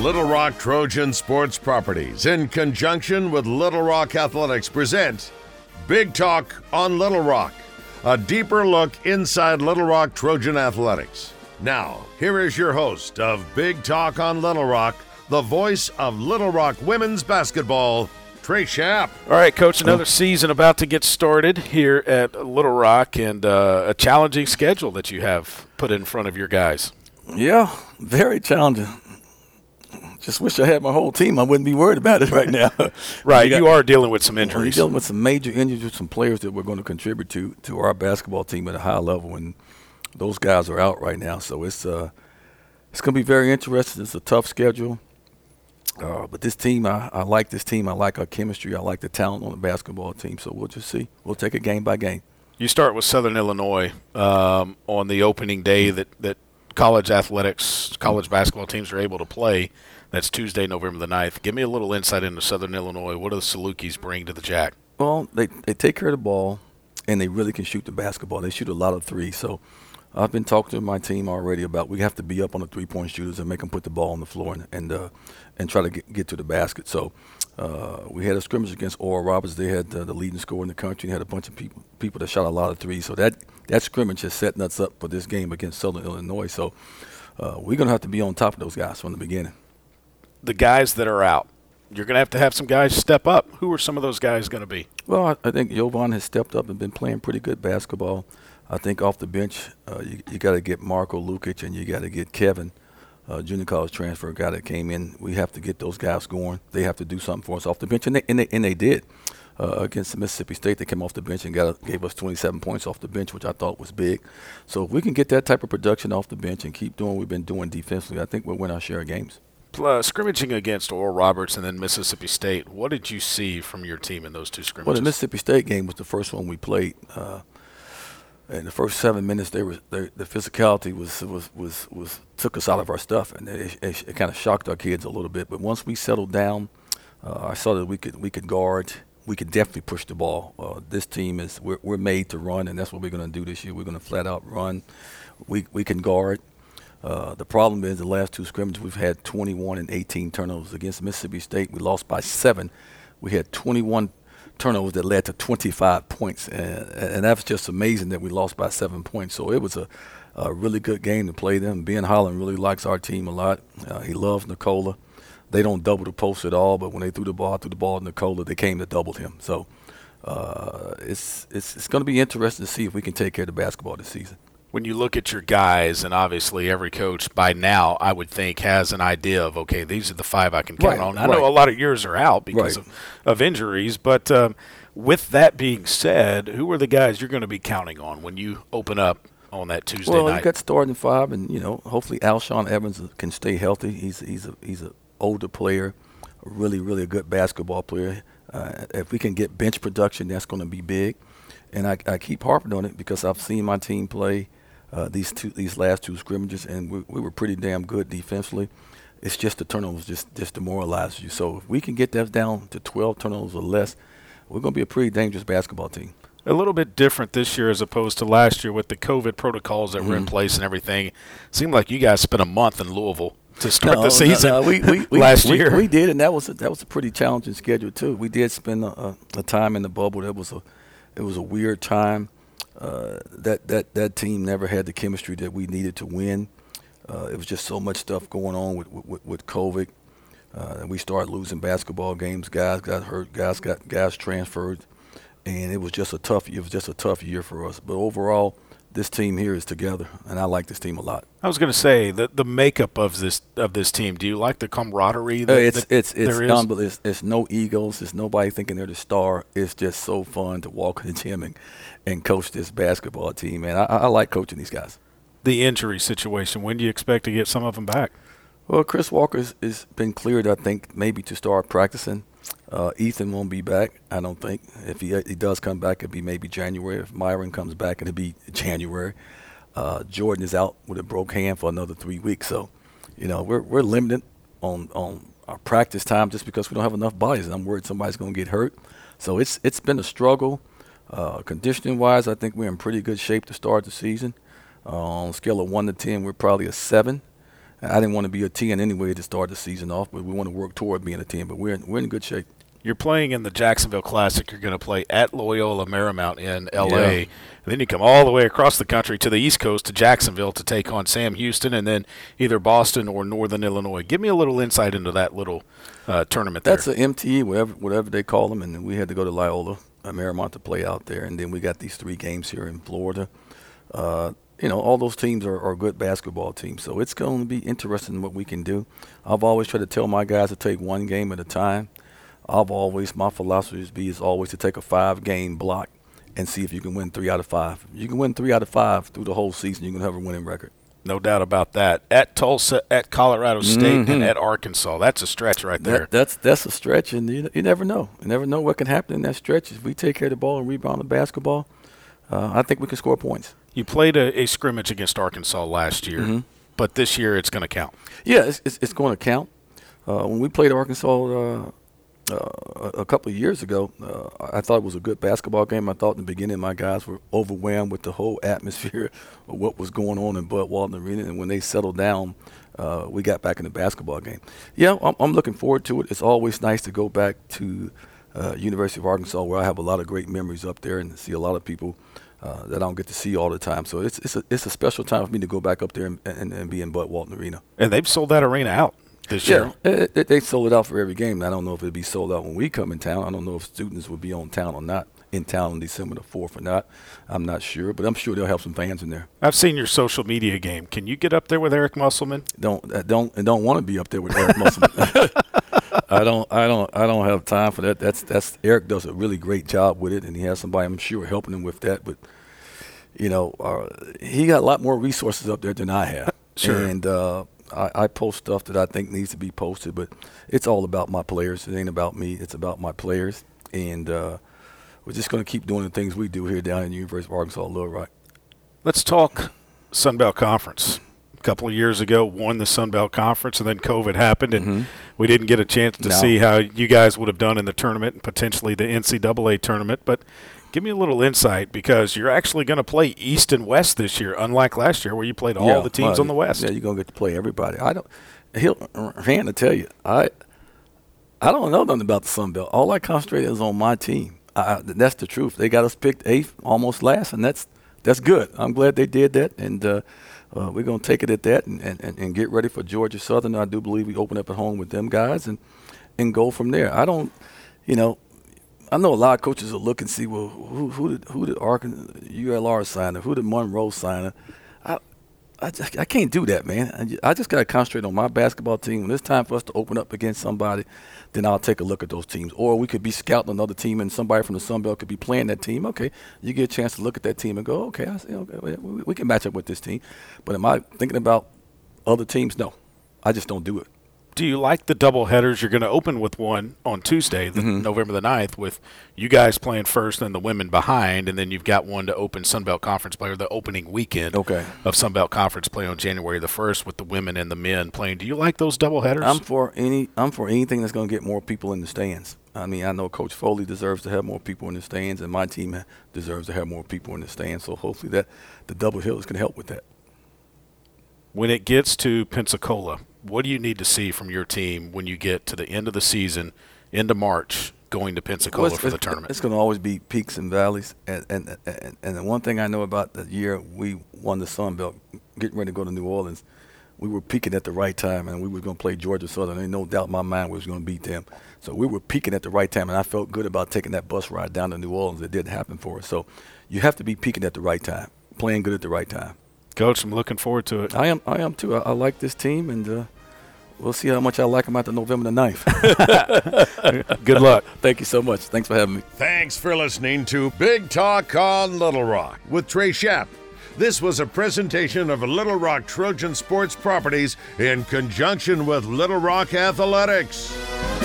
Little Rock Trojan Sports Properties, in conjunction with Little Rock Athletics, present Big Talk on Little Rock, a deeper look inside Little Rock Trojan Athletics. Now, here is your host of Big Talk on Little Rock, the voice of Little Rock women's basketball, Trey Schaap. All right, Coach, another season about to get started here at Little Rock and uh, a challenging schedule that you have put in front of your guys. Yeah, very challenging. Just wish I had my whole team. I wouldn't be worried about it right now. Right, You got- you are dealing with some injuries. We're dealing with some major injuries with some players that we're going to contribute to to our basketball team at a high level, and those guys are out right now. So it's uh, it's going to be very interesting. It's a tough schedule, uh, but this team, I, I like this team. I like our chemistry. I like the talent on the basketball team. So we'll just see. We'll take it game by game. You start with Southern Illinois um, on the opening day that, that college athletics, college basketball teams are able to play. That's Tuesday, November the 9th. Give me a little insight into Southern Illinois. What do the Salukis bring to the Jack? Well, they they take care of the ball, and they really can shoot the basketball. They shoot a lot of threes. So I've been talking to my team already about we have to be up on the three point shooters and make them put the ball on the floor and and, uh, and try to get, get to the basket. So uh, we had a scrimmage against Oral Roberts. They had uh, the leading scorer in the country. and had a bunch of people people that shot a lot of threes. So that that scrimmage is setting us up for this game against Southern Illinois. So uh, we're gonna have to be on top of those guys from the beginning. The guys that are out, you're going to have to have some guys step up. Who are some of those guys going to be? Well, I, I think Jovan has stepped up and been playing pretty good basketball. I think off the bench, uh, you, you got to get Marco Lukic and you got to get Kevin, uh, junior college transfer guy that came in. We have to get those guys going. They have to do something for us off the bench, and they and they, and they did. Uh, against Mississippi State, they came off the bench and got gave us 27 points off the bench, which I thought was big. So if we can get that type of production off the bench and keep doing what we've been doing defensively, I think we'll win our share of games. Uh, scrimmaging against Oral Roberts and then Mississippi State, what did you see from your team in those two scrimmages? Well, the Mississippi State game was the first one we played. Uh, in the first seven minutes, they were they, the physicality was, was was was took us out of our stuff, and it, it, it kind of shocked our kids a little bit. But once we settled down, uh, I saw that we could we could guard. We could definitely push the ball. Uh, this team is we're, we're made to run, and that's what we're going to do this year. We're going to flat out run. We we can guard. Uh, the problem is the last two scrimmages we've had 21 and 18 turnovers against Mississippi State. We lost by seven. We had 21 turnovers that led to 25 points, and, and that's just amazing that we lost by seven points. So it was a, a really good game to play them. Ben Howland really likes our team a lot. Uh, he loves Nicola. They don't double the post at all, but when they threw the ball, threw the ball to Nicola, they came to double him. So uh, it's it's it's going to be interesting to see if we can take care of the basketball this season. When you look at your guys, and obviously every coach by now, I would think, has an idea of okay, these are the five I can count Right, on. I right. know a lot of yours are out because Right. of, of injuries, but um, with that being said, who are the guys you're going to be counting on when you open up on that Tuesday well, night? you got starting five, and you know, hopefully Alshon Evans can stay healthy. He's he's a he's a older player, a really really a good basketball player. Uh, if we can get bench production, that's going to be big. And I, I keep harping on it because I've seen my team play uh, these two these last two scrimmages, and we, we were pretty damn good defensively. It's just the turnovers just just demoralize you. So if we can get that down to 12 turnovers or less, we're going to be a pretty dangerous basketball team. a little bit different this year as opposed to last year with the COVID protocols that were in Mhm. place and everything. Seemed like you guys spent a month in Louisville to start No, the season no, we, we, we, last year. We did, and that was a, that was a pretty challenging schedule too. We did spend a, a, a time in the bubble. That was a it was a weird time. Uh, that that that team never had the chemistry that we needed to win. Uh, it was just so much stuff going on with with, with COVID. Uh, and we started losing basketball games. Guys got hurt. Guys got guys transferred, and it was just a tough. It was just a tough year for us. But overall, this team here is together, and I like this team a lot. I was going to say the the makeup of this of this team. Do you like the camaraderie? Uh, it's that it's it's there is? unbelievable. It's, it's no egos. It's nobody thinking they're the star. It's just so fun to walk in the gym and, and coach this basketball team. Man, I, I like coaching these guys. the injury situation. When do you expect to get some of them back? Well, Chris Walker has been cleared. I think maybe to start practicing. Uh, Ethan won't be back. I don't think. If he he does come back, it'll be maybe January. If Myron comes back, it'll be January. Uh, Jordan is out with a broke hand for another three weeks. So, you know, we're we're limited on on our practice time just because we don't have enough bodies, and I'm worried somebody's going to get hurt. So it's it's been a struggle. Uh, conditioning wise, I think we're in pretty good shape to start the season. Uh, on a scale of one to ten, we're probably a seven. I didn't want to be a 10 anyway to start the season off, but we want to work toward being a 10. But we're in, we're in good shape. You're playing in the Jacksonville Classic. You're going to play at Loyola Marymount in L.A. Yeah. And then you come all the way across the country to the East Coast to Jacksonville to take on Sam Houston, and then either Boston or Northern Illinois. Give me a little insight into that little uh, tournament. That's there. a MTE, whatever whatever they call them, and we had to go to Loyola Marymount to play out there, and then we got these three games here in Florida. Uh, you know, all those teams are, are good basketball teams, so it's going to be interesting what we can do. I've always tried to tell my guys to take one game at a time. I've always my philosophy is be is always to take a five game block and see if you can win three out of five. You can win three out of five through the whole season, you can have a winning record. No doubt about that. At Tulsa, at Colorado State, Mhm. and at Arkansas. That's a stretch right there. That, that's that's a stretch, and you, you never know. You never know what can happen in that stretch. If we take care of the ball and rebound the basketball, uh, I think we can score points. you played a, a scrimmage against Arkansas last year, Mhm. but this year it's going to count. Yeah, it's, it's, it's going to count. Uh, when we played Arkansas uh, uh, a couple of years ago, uh, I thought it was a good basketball game. I thought in the beginning my guys were overwhelmed with the whole atmosphere of what was going on in Bud Walton Arena, and when they settled down, uh, we got back in the basketball game. Yeah, I'm, I'm looking forward to it. It's always nice to go back to uh, University of Arkansas, where I have a lot of great memories up there, and see a lot of people. Uh, that I don't get to see all the time, so it's it's a it's a special time for me to go back up there and, and, and be in Bud Walton Arena. And they've sold that arena out this. Yeah, it, it- they sold it out for every game. I don't know if it'd be sold out when we come in town. I don't know if students would be on town or not in town on December the fourth or not. I'm not sure, but I'm sure they'll have some fans in there. I've seen your social media game. Can you get up there with Eric Musselman? Don't uh, don't and don't want to be up there with Eric Musselman. I don't I don't I don't have time for that. That's that's Eric does a really great job with it, and he has somebody I'm sure helping him with that. But you know, uh, he got a lot more resources up there than I have. Sure. And uh, I, I post stuff that I think needs to be posted, but it's all about my players. It ain't about me. It's about my players, and uh, we're just going to keep doing the things we do here down in the University of Arkansas Little Rock. Let's talk Sun Belt Conference. A couple of years ago, won the Sun Belt Conference, and then COVID happened, and we didn't get a chance to No. see how you guys would have done in the tournament and potentially the NCAA tournament. But give me a little insight because you're actually going to play East and West this year, unlike last year where you played all Yeah, the teams on the West. Yeah, you're gonna get to play everybody. I don't. He'll Rand to tell you, I I don't know nothing about the Sun Belt. All I concentrate is on my team. I, that's the truth. They got us picked eighth, almost last, and that's that's good. I'm glad they did that, and uh, uh, we're gonna take it at that and, and, and, and get ready for Georgia Southern. I do believe we open up at home with them guys and and go from there. I don't, you know. I know a lot of coaches will look and see, well, who, who did who did Arkansas, ULR sign her? Who did Monroe sign her? I, I, I can't do that, man. I just got to concentrate on my basketball team. When it's time for us to open up against somebody, then I'll take a look at those teams. Or we could be scouting another team, and somebody from the Sun Belt could be playing that team. Okay, you get a chance to look at that team and go, okay, I see, okay we can match up with this team. But am I thinking about other teams? No, I just don't do it. Do you like the double headers? You're going to open with one on Tuesday, the, Mm-hmm. November the 9th, with you guys playing first and the women behind, and then you've got one to open Sunbelt Conference play, or the opening weekend Okay. of Sunbelt Conference play on January the 1st with the women and the men playing. Do you like those double headers? I'm for any. I'm for anything that's going to get more people in the stands. I mean, I know Coach Foley deserves to have more people in the stands, and my team deserves to have more people in the stands. So hopefully that the double going to help with that. when it gets to Pensacola, what do you need to see from your team when you get to the end of the season, into March, going to Pensacola Well, for the tournament? It's going to always be peaks and valleys. And, and and and the one thing I know about the year we won the Sun Belt, getting ready to go to New Orleans, we were peaking at the right time, and we were going to play Georgia Southern. Ain't no doubt in my mind we was going to beat them. So we were peaking at the right time, and I felt good about taking that bus ride down to New Orleans. It didn't happen for us. So you have to be peaking at the right time, playing good at the right time. Coach, I'm looking forward to it. I am. I am too. I, I like this team, and uh, we'll see how much I like them after November the 9th. Good luck. Thank you so much. Thanks for having me. Thanks for listening to Big Talk on Little Rock with Trey Shapp. This was a presentation of Little Rock Trojan Sports Properties in conjunction with Little Rock Athletics.